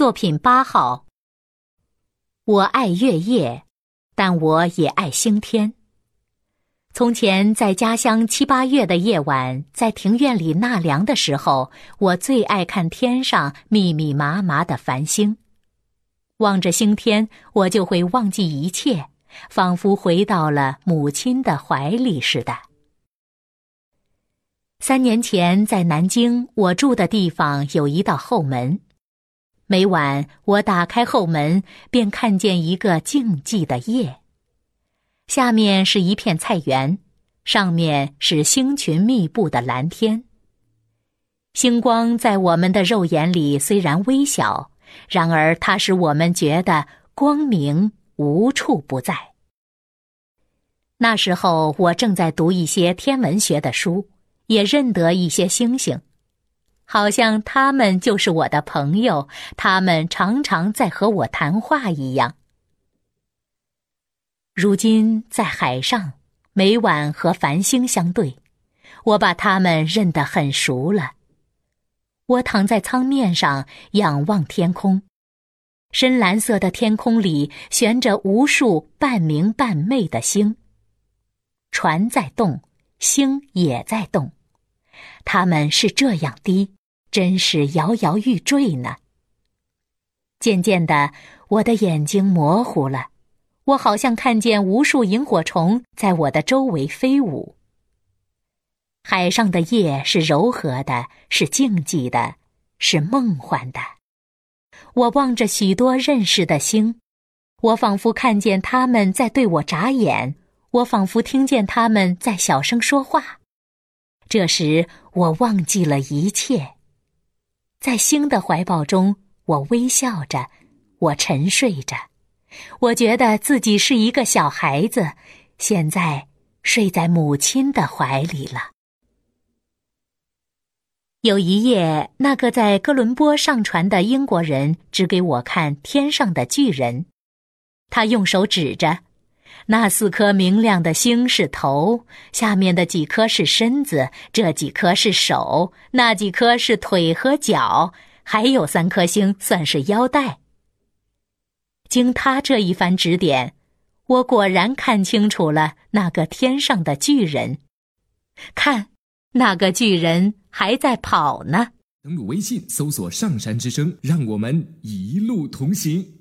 作品八号。我爱月夜，但我也爱星天。从前在家乡七八月的夜晚，在庭院里纳凉的时候，我最爱看天上密密麻麻的繁星。望着星天，我就会忘记一切，仿佛回到了母亲的怀里似的。三年前在南京，我住的地方有一道后门。每晚我打开后门，便看见一个静寂的夜。下面是一片菜园，上面是星群密布的蓝天。星光在我们的肉眼里虽然微小，然而它使我们觉得光明无处不在。那时候我正在读一些天文学的书，也认得一些星星。好像他们就是我的朋友，他们常常在和我谈话一样。如今在海上，每晚和繁星相对，我把他们认得很熟了。我躺在舱面上仰望天空，深蓝色的天空里悬着无数半明半昧的星。船在动，星也在动，它们是这样低。真是摇摇欲坠呢。渐渐的，我的眼睛模糊了，我好像看见无数萤火虫在我的周围飞舞。海上的夜是柔和的，是静寂的，是梦幻的。我望着许多认识的星，我仿佛看见他们在对我眨眼，我仿佛听见他们在小声说话。这时，我忘记了一切。在星的怀抱中，我微笑着，我沉睡着，我觉得自己是一个小孩子，现在睡在母亲的怀里了。有一夜，那个在哥伦布上船的英国人指给我看天上的巨人，他用手指着。那四颗明亮的星是头，下面的几颗是身子，这几颗是手，那几颗是腿和脚，还有三颗星算是腰带。经他这一番指点，我果然看清楚了那个天上的巨人。看，那个巨人还在跑呢。登录微信，搜索“上山之声”，让我们一路同行。